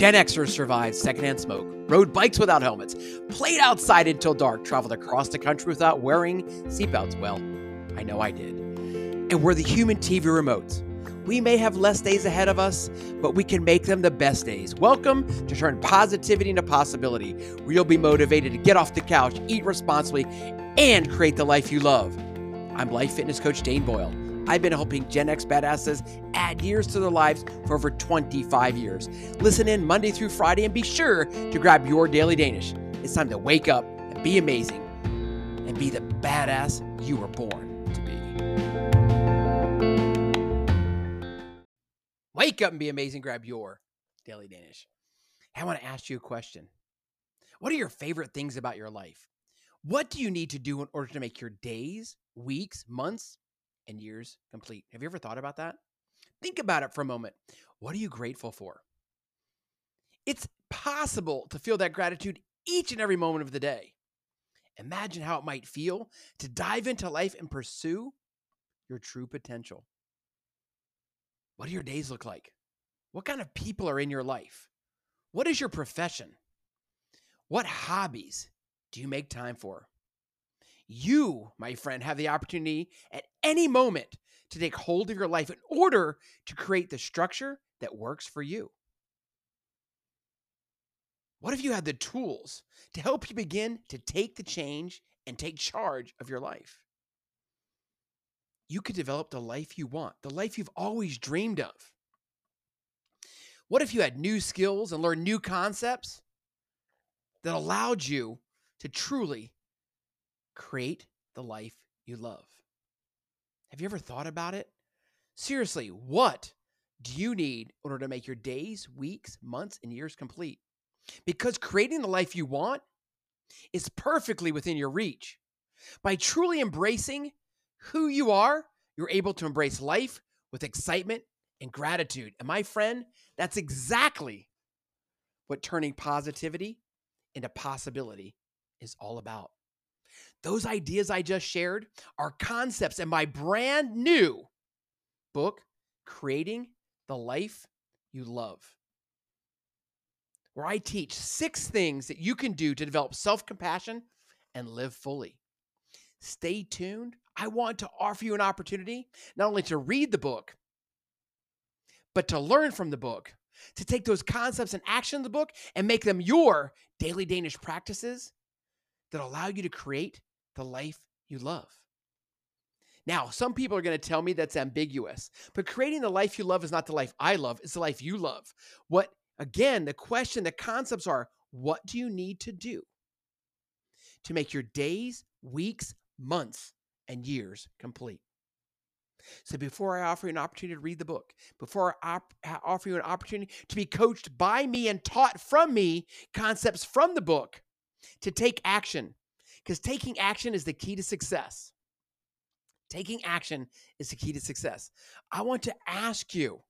Gen Xers survived secondhand smoke, rode bikes without helmets, played outside until dark, traveled across the country without wearing seatbelts. Well, I know I did. And we're the human TV remotes. We may have less days ahead of us, but we can make them the best days. Welcome to Turn Positivity into Possibility, where you'll be motivated to get off the couch, eat responsibly, and create the life you love. I'm life fitness coach Dane Boyle. I've been helping Gen X badasses add years to their lives for over 25 years. Listen in Monday through Friday and be sure to grab your daily Danish. It's time to wake up and be amazing and be the badass you were born to be. Wake up and be amazing. Grab your daily Danish. I want to ask you a question. What are your favorite things about your life? What do you need to do in order to make your days, weeks, months, and years complete? Have you ever thought about that? Think about it for a moment. What are you grateful for? It's possible to feel that gratitude each and every moment of the day. Imagine how it might feel to dive into life and pursue your true potential. What do your days look like? What kind of people are in your life? What is your profession? What hobbies do you make time for? You, my friend, have the opportunity at any moment to take hold of your life in order to create the structure that works for you. What if you had the tools to help you begin to take the change and take charge of your life? You could develop the life you want, the life you've always dreamed of. What if you had new skills and learned new concepts that allowed you to truly create the life you love? Have you ever thought about it? Seriously, what do you need in order to make your days, weeks, months, and years complete? Because creating the life you want is perfectly within your reach. By truly embracing who you are, you're able to embrace life with excitement and gratitude. And my friend, that's exactly what turning positivity into possibility is all about. Those ideas I just shared are concepts in my brand new book, Creating the Life You Love, where I teach six things that you can do to develop self compassion and live fully. Stay tuned. I want to offer you an opportunity not only to read the book, but to learn from the book, to take those concepts and action in the book and make them your daily Danish practices that allow you to create the life you love. Now, some people are going to tell me that's ambiguous, but creating the life you love is not the life I love, it's the life you love. What, again, the question, the concepts are what do you need to do to make your days, weeks, months, and years complete? So before I offer you an opportunity to read the book, before I op- offer you an opportunity to be coached by me and taught from me concepts from the book, to take action, because taking action is the key to success. Taking action is the key to success. I want to ask you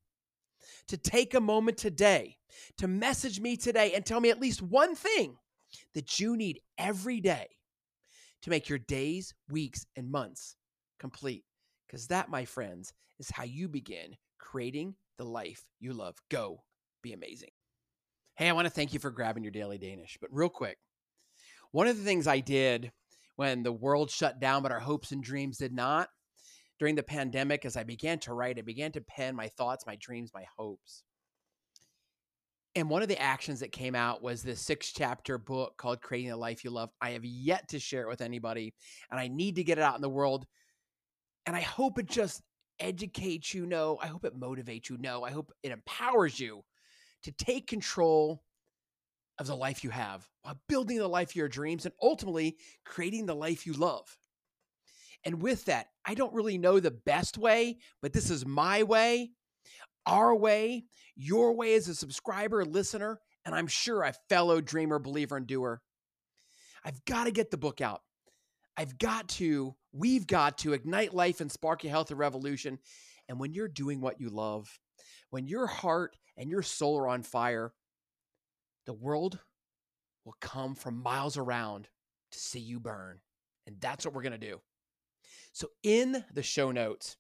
to take a moment today to message me today and tell me at least one thing that you need every day to make your days, weeks, and months complete. Because that, my friends, is how you begin creating the life you love. Go be amazing. Hey, I want to thank you for grabbing your daily Danish. But real quick, one of the things I did when the world shut down, but our hopes and dreams did not during the pandemic, as I began to write, I began to pen my thoughts, my dreams, my hopes. And one of the actions that came out was this six chapter book called Creating the Life You Love. I have yet to share it with anybody, and I need to get it out in the world. And I hope it just educates you, no. I hope it motivates you, no. I hope it empowers you to take control of the life you have while building the life of your dreams and ultimately creating the life you love. And with that, I don't really know the best way, but this is my way, our way, your way as a subscriber, listener, and I'm sure a fellow dreamer, believer, and doer. I've got to get the book out. I've got to, we've got to ignite life and spark your health and revolution. And when you're doing what you love, when your heart and your soul are on fire, the world will come from miles around to see you burn. And that's what we're going to do. So, in the show notes,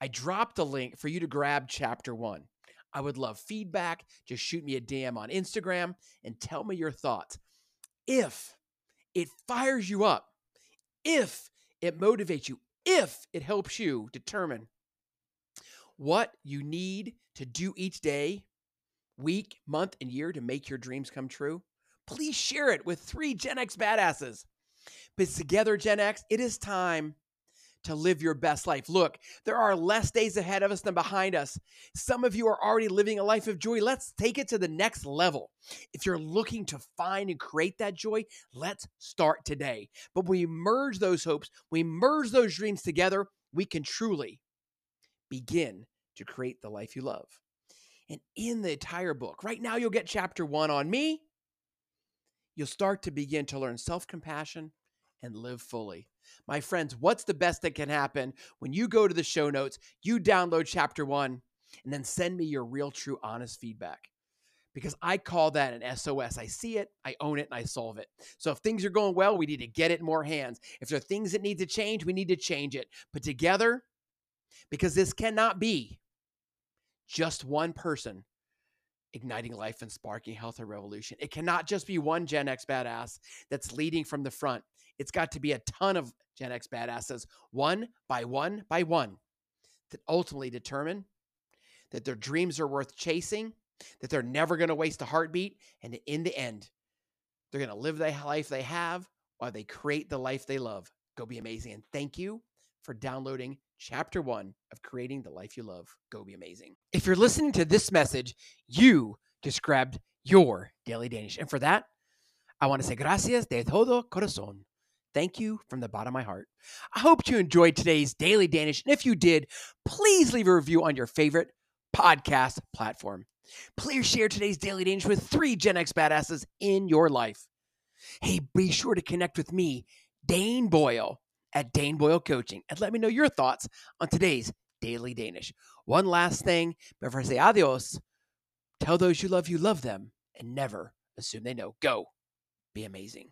I dropped a link for you to grab chapter one. I would love feedback. Just shoot me a DM on Instagram and tell me your thoughts. If it fires you up, if it motivates you, if it helps you determine what you need to do each day, week, month, and year to make your dreams come true, please share it with three Gen X badasses. But together, Gen X, it is time to live your best life. Look, there are less days ahead of us than behind us. Some of you are already living a life of joy. Let's take it to the next level. If you're looking to find and create that joy, let's start today. But we merge those hopes, we merge those dreams together, we can truly begin to create the life you love. And in the entire book, right now, you'll get chapter one on me. You'll start to begin to learn self compassion and live fully. My friends, what's the best that can happen when you go to the show notes, you download chapter one, and then send me your real, true, honest feedback? Because I call that an SOS. I see it, I own it, and I solve it. So if things are going well, we need to get it in more hands. If there are things that need to change, we need to change it. But together, because this cannot be just one person igniting life and sparking health and revolution. It cannot just be one Gen X badass that's leading from the front. It's got to be a ton of Gen X badasses, one by one by one, that ultimately determine that their dreams are worth chasing, that they're never going to waste a heartbeat, and in the end, they're going to live the life they have while they create the life they love. Go be amazing. And thank you for downloading chapter one of creating the life you love. Go be amazing. If you're listening to this message, you just grabbed your daily Danish. And for that, I want to say gracias de todo corazón. Thank you from the bottom of my heart. I hope you enjoyed today's Daily Danish. And if you did, please leave a review on your favorite podcast platform. Please share today's Daily Danish with three Gen X badasses in your life. Hey, be sure to connect with me, Dane Boyle, at Dane Boyle Coaching, and let me know your thoughts on today's Daily Danish. One last thing before I say adios, tell those you love you love them and never assume they know. Go be amazing.